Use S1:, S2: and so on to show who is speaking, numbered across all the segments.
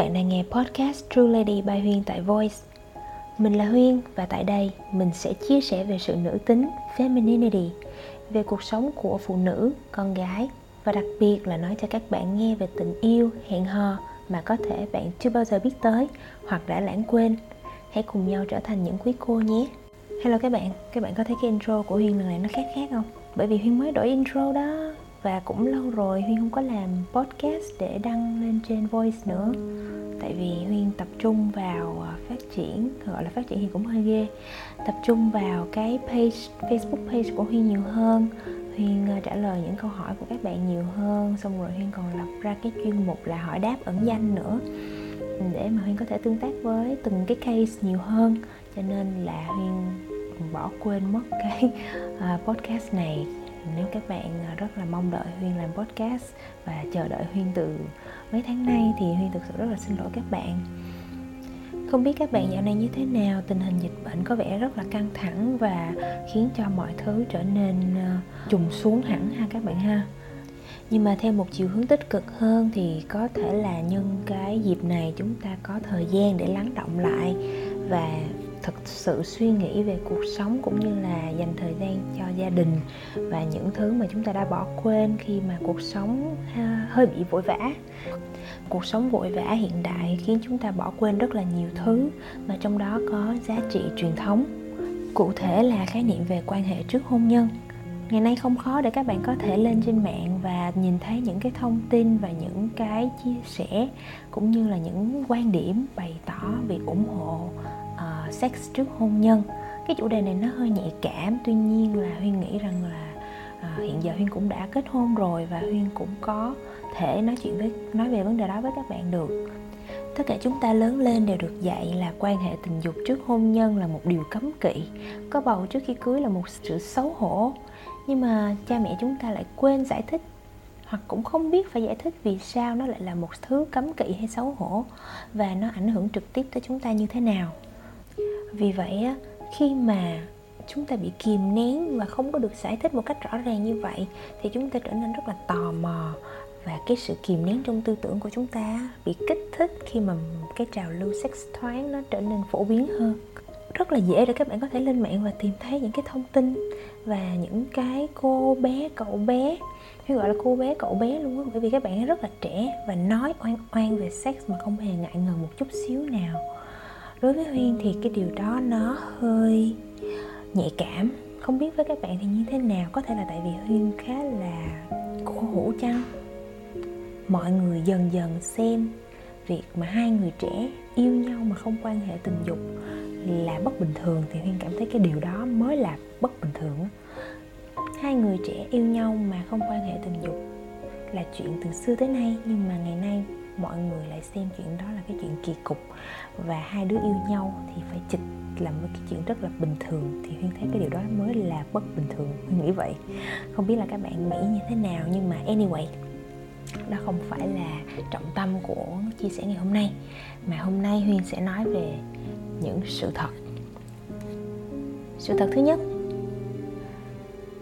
S1: bạn đang nghe podcast True Lady by Huyên tại Voice. Mình là Huyên và tại đây mình sẽ chia sẻ về sự nữ tính, femininity, về cuộc sống của phụ nữ, con gái và đặc biệt là nói cho các bạn nghe về tình yêu, hẹn hò mà có thể bạn chưa bao giờ biết tới hoặc đã lãng quên. Hãy cùng nhau trở thành những quý cô nhé. Hello các bạn, các bạn có thấy cái intro của Huyên lần này nó khác khác không? Bởi vì Huyên mới đổi intro đó và cũng lâu rồi Huyên không có làm podcast để đăng lên trên Voice nữa. Tại vì Huyên tập trung vào à, phát triển, gọi là phát triển thì cũng hơi ghê. Tập trung vào cái page, Facebook page của Huyên nhiều hơn. Huyên à, trả lời những câu hỏi của các bạn nhiều hơn. Xong rồi Huyên còn lập ra cái chuyên mục là hỏi đáp ẩn danh nữa. Để mà Huyên có thể tương tác với từng cái case nhiều hơn. Cho nên là Huyên bỏ quên mất cái à, podcast này nếu các bạn à, rất là mong đợi Huyên làm podcast và chờ đợi Huyên từ mấy tháng nay thì Huyên thực sự rất là xin lỗi các bạn. Không biết các bạn dạo này như thế nào? Tình hình dịch bệnh có vẻ rất là căng thẳng và khiến cho mọi thứ trở nên à, trùng xuống hẳn ha các bạn ha. Nhưng mà theo một chiều hướng tích cực hơn thì có thể là nhân cái dịp này chúng ta có thời gian để lắng động lại và thực sự suy nghĩ về cuộc sống cũng như là dành thời gian cho gia đình và những thứ mà chúng ta đã bỏ quên khi mà cuộc sống à, hơi bị vội vã. Cuộc sống vội vã hiện đại khiến chúng ta bỏ quên rất là nhiều thứ mà trong đó có giá trị truyền thống, cụ thể là khái niệm về quan hệ trước hôn nhân. Ngày nay không khó để các bạn có thể lên trên mạng và nhìn thấy những cái thông tin và những cái chia sẻ cũng như là những quan điểm bày tỏ việc ủng hộ sex trước hôn nhân. Cái chủ đề này nó hơi nhạy cảm tuy nhiên là huyên nghĩ rằng là uh, hiện giờ huyên cũng đã kết hôn rồi và huyên cũng có thể nói chuyện với nói về vấn đề đó với các bạn được. Tất cả chúng ta lớn lên đều được dạy là quan hệ tình dục trước hôn nhân là một điều cấm kỵ có bầu trước khi cưới là một sự xấu hổ. Nhưng mà cha mẹ chúng ta lại quên giải thích hoặc cũng không biết phải giải thích vì sao nó lại là một thứ cấm kỵ hay xấu hổ và nó ảnh hưởng trực tiếp tới chúng ta như thế nào vì vậy khi mà chúng ta bị kìm nén và không có được giải thích một cách rõ ràng như vậy, thì chúng ta trở nên rất là tò mò và cái sự kìm nén trong tư tưởng của chúng ta bị kích thích khi mà cái trào lưu sex thoáng nó trở nên phổ biến hơn. Rất là dễ để các bạn có thể lên mạng và tìm thấy những cái thông tin và những cái cô bé, cậu bé hay gọi là cô bé, cậu bé luôn á. Bởi vì các bạn rất là trẻ và nói oan oan về sex mà không hề ngại ngần một chút xíu nào đối với huyên thì cái điều đó nó hơi nhạy cảm. Không biết với các bạn thì như thế nào? Có thể là tại vì huyên khá là cổ hủ chăng? Mọi người dần dần xem việc mà hai người trẻ yêu nhau mà không quan hệ tình dục là bất bình thường thì huyên cảm thấy cái điều đó mới là bất bình thường. Hai người trẻ yêu nhau mà không quan hệ tình dục là chuyện từ xưa tới nay, nhưng mà ngày nay mọi người lại xem chuyện đó là cái chuyện kỳ cục. Và hai đứa yêu nhau thì phải chịch là một cái chuyện rất là bình thường. Thì huyên thấy cái điều đó mới là bất bình thường. Huyên nghĩ vậy. Không biết là các bạn nghĩ như thế nào, nhưng mà anyway, đó không phải là trọng tâm của chia sẻ ngày hôm nay. Mà hôm nay huyên sẽ nói về những sự thật. Sự thật thứ nhất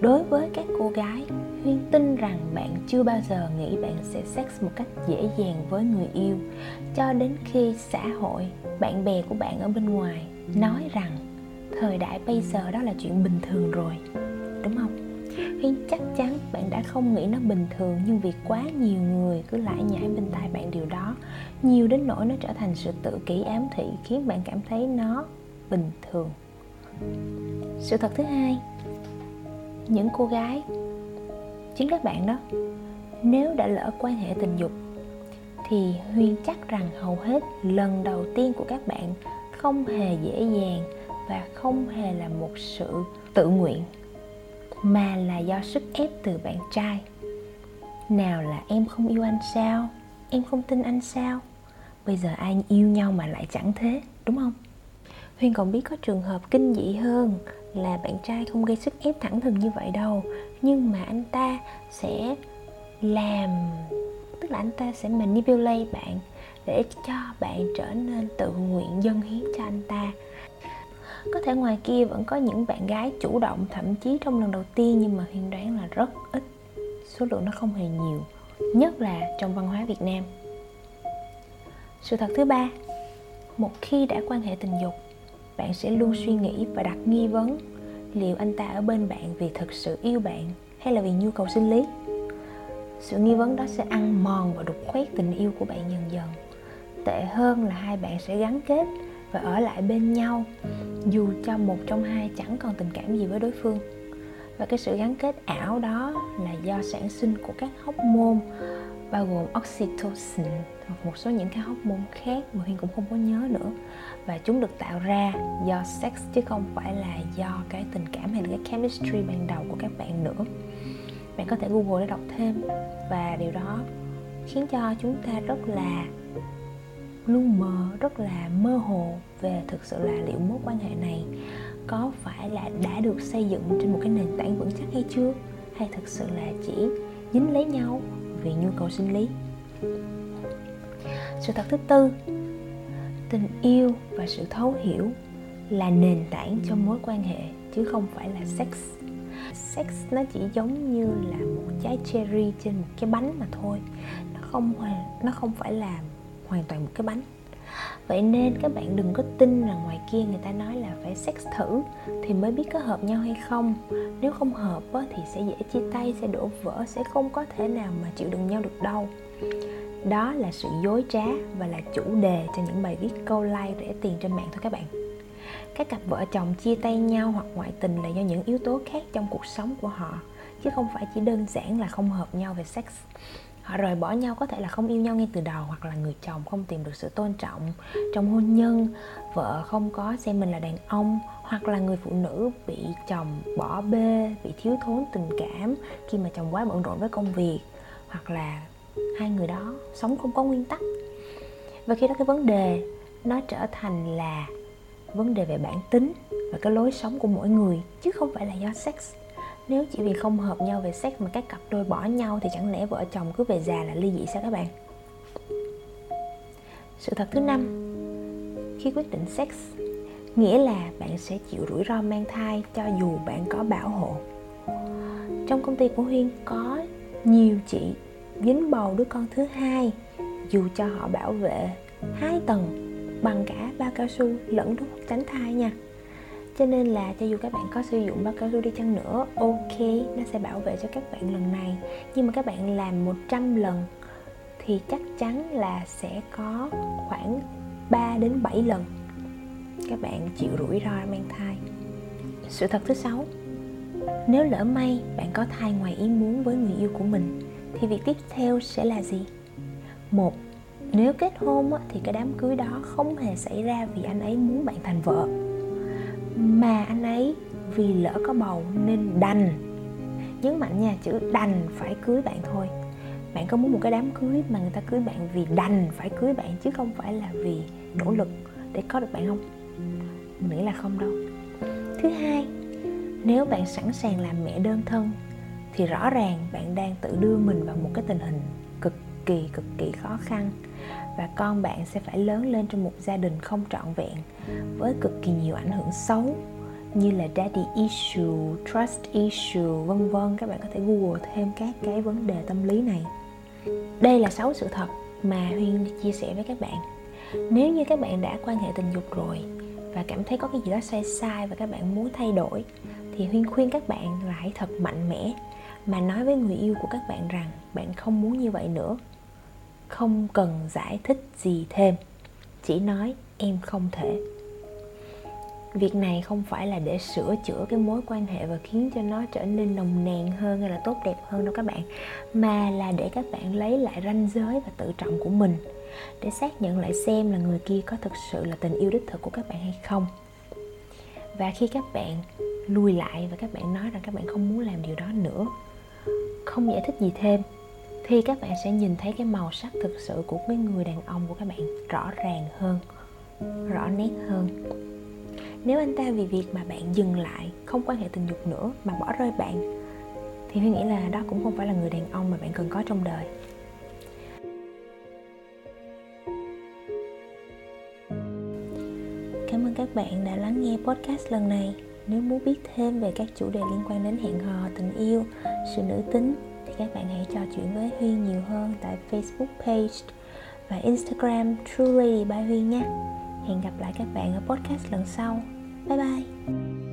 S1: đối với các cô gái, huyên tin rằng bạn chưa bao giờ nghĩ bạn sẽ sex một cách dễ dàng với người yêu. Cho đến khi xã hội, bạn bè của bạn ở bên ngoài nói rằng thời đại bây giờ đó là chuyện bình thường rồi. Đúng không? Huyên chắc chắn bạn đã không nghĩ nó bình thường nhưng vì quá nhiều người cứ lải nhải bên tai bạn điều đó, nhiều đến nỗi nó trở thành sự tự kỷ ám thị khiến bạn cảm thấy nó bình thường. Sự thật thứ hai những cô gái chính các bạn đó, nếu đã lỡ quan hệ tình dục thì huyên chắc rằng hầu hết lần đầu tiên của các bạn không hề dễ dàng và không hề là một sự tự nguyện, mà là do sức ép từ bạn trai. Nào là em không yêu anh sao? Em không tin anh sao? Bây giờ ai yêu nhau mà lại chẳng thế, đúng không? Huyên còn biết có trường hợp kinh dị hơn là bạn trai không gây sức ép thẳng thừng như vậy đâu. Nhưng mà anh ta sẽ làm, tức là anh ta sẽ manipulate bạn để cho bạn trở nên tự nguyện dâng hiến cho anh ta. Có thể ngoài kia vẫn có những bạn gái chủ động, thậm chí trong lần đầu tiên, nhưng mà Huyên đoán là rất ít. Số lượng nó không hề nhiều, nhất là trong văn hóa việt nam. Sự thật thứ ba, một khi đã quan hệ tình dục bạn sẽ luôn suy nghĩ và đặt nghi vấn liệu anh ta ở bên bạn vì thực sự yêu bạn hay là vì nhu cầu sinh lý. Sự nghi vấn đó sẽ ăn mòn và đục khoét tình yêu của bạn dần dần. Tệ hơn là hai bạn sẽ gắn kết và ở lại bên nhau, dù cho một trong hai chẳng còn tình cảm gì với đối phương. Và cái sự gắn kết ảo đó là do sản sinh của các hormone bao gồm oxytocin hoặc một số những cái hormone khác mà Huyên cũng không có nhớ nữa. Và chúng được tạo ra do sex chứ không phải là do cái tình cảm hay là cái chemistry ban đầu của các bạn nữa. Bạn có thể google để đọc thêm. Và điều đó khiến cho chúng ta rất là lu mờ, rất là mơ hồ về thực sự là liệu mối quan hệ này có phải là đã được xây dựng trên một cái nền tảng vững chắc hay chưa? Hay thực sự là chỉ dính lấy nhau? Vì nhu cầu sinh lý. Sự thật thứ tư, tình yêu và sự thấu hiểu là nền tảng cho mối quan hệ, chứ không phải là sex. Sex nó chỉ giống như là một trái cherry trên một cái bánh mà thôi. Nó không nó không phải là hoàn toàn một cái bánh vậy nên các bạn đừng có tin là ngoài kia người ta nói là phải sex thử thì mới biết có hợp nhau hay không. Nếu không hợp thì sẽ dễ chia tay, sẽ đổ vỡ, sẽ không có thể nào mà chịu đựng nhau được đâu. Đó là sự dối trá và là chủ đề cho những bài viết câu like rẻ tiền trên mạng thôi các bạn. Các cặp vợ chồng chia tay nhau hoặc ngoại tình là do những yếu tố khác trong cuộc sống của họ, chứ không phải chỉ đơn giản là không hợp nhau về sex rời bỏ nhau có thể là không yêu nhau ngay từ đầu, hoặc là người chồng không tìm được sự tôn trọng trong hôn nhân, vợ không có xem mình là đàn ông, hoặc là người phụ nữ bị chồng bỏ bê, bị thiếu thốn tình cảm khi mà chồng quá bận rộn với công việc, hoặc là hai người đó sống không có nguyên tắc. Và khi đó cái vấn đề nó trở thành là vấn đề về bản tính và cái lối sống của mỗi người, chứ không phải là do sex nếu chỉ vì không hợp nhau về sex mà các cặp đôi bỏ nhau thì chẳng lẽ vợ chồng cứ về già là ly dị sao các bạn? Sự thật thứ năm, khi quyết định sex, nghĩa là bạn sẽ chịu rủi ro mang thai cho dù bạn có bảo hộ. Trong công ty của huyên có nhiều chị dính bầu đứa con thứ hai, dù cho họ bảo vệ hai tầng, bằng cả bao cao su lẫn thuốc tránh thai nha cho nên là cho dù các bạn có sử dụng bao cao su đi chăng nữa, ok, nó sẽ bảo vệ cho các bạn lần này. Nhưng mà các bạn làm 100 lần thì chắc chắn là sẽ có khoảng 3 đến 7 lần. Các bạn chịu rủi ro, mang thai. Sự thật thứ sáu, nếu lỡ may bạn có thai ngoài ý muốn với người yêu của mình, thì việc tiếp theo sẽ là gì? Một, nếu kết hôn thì cái đám cưới đó không hề xảy ra vì anh ấy muốn bạn thành vợ mà anh ấy vì lỡ có bầu nên đành. Nhấn mạnh nha, chữ đành phải cưới bạn thôi. Bạn có muốn một cái đám cưới mà người ta cưới bạn vì đành phải cưới bạn chứ không phải là vì nỗ lực để có được bạn không? Mình nghĩ là không đâu. Thứ hai, nếu bạn sẵn sàng làm mẹ đơn thân thì rõ ràng bạn đang tự đưa mình vào một cái tình hình cực kỳ cực kỳ khó khăn và con bạn sẽ phải lớn lên trong một gia đình không trọn vẹn với cực kỳ nhiều ảnh hưởng xấu như là daddy issue, trust issue, vân vân. Các bạn có thể google thêm các cái vấn đề tâm lý này. Đây là sáu sự thật mà Huyên chia sẻ với các bạn. Nếu như các bạn đã quan hệ tình dục rồi và cảm thấy có cái gì đó sai sai và các bạn muốn thay đổi thì Huyên khuyên các bạn là hãy thật mạnh mẽ mà nói với người yêu của các bạn rằng bạn không muốn như vậy nữa không cần giải thích gì thêm. Chỉ nói em không thể. Việc này không phải là để sửa chữa cái mối quan hệ và khiến cho nó trở nên nồng nàn hơn hay là tốt đẹp hơn đâu các bạn, mà là để các bạn lấy lại ranh giới và tự trọng của mình, để xác nhận lại xem là người kia có thực sự là tình yêu đích thực của các bạn hay không. Và khi các bạn lùi lại và các bạn nói rằng các bạn không muốn làm điều đó nữa, không giải thích gì thêm thì các bạn sẽ nhìn thấy cái màu sắc thực sự của cái người đàn ông của các bạn rõ ràng hơn, rõ nét hơn. Nếu anh ta vì việc mà bạn dừng lại, không quan hệ tình dục nữa mà bỏ rơi bạn, thì tôi nghĩ là đó cũng không phải là người đàn ông mà bạn cần có trong đời. Cảm ơn các bạn đã lắng nghe podcast lần này. Nếu muốn biết thêm về các chủ đề liên quan đến hẹn hò, tình yêu, sự nữ tính các bạn hãy trò chuyện với Huy nhiều hơn tại Facebook page và Instagram Truly by Huyên nhé. Hẹn gặp lại các bạn ở podcast lần sau. Bye bye.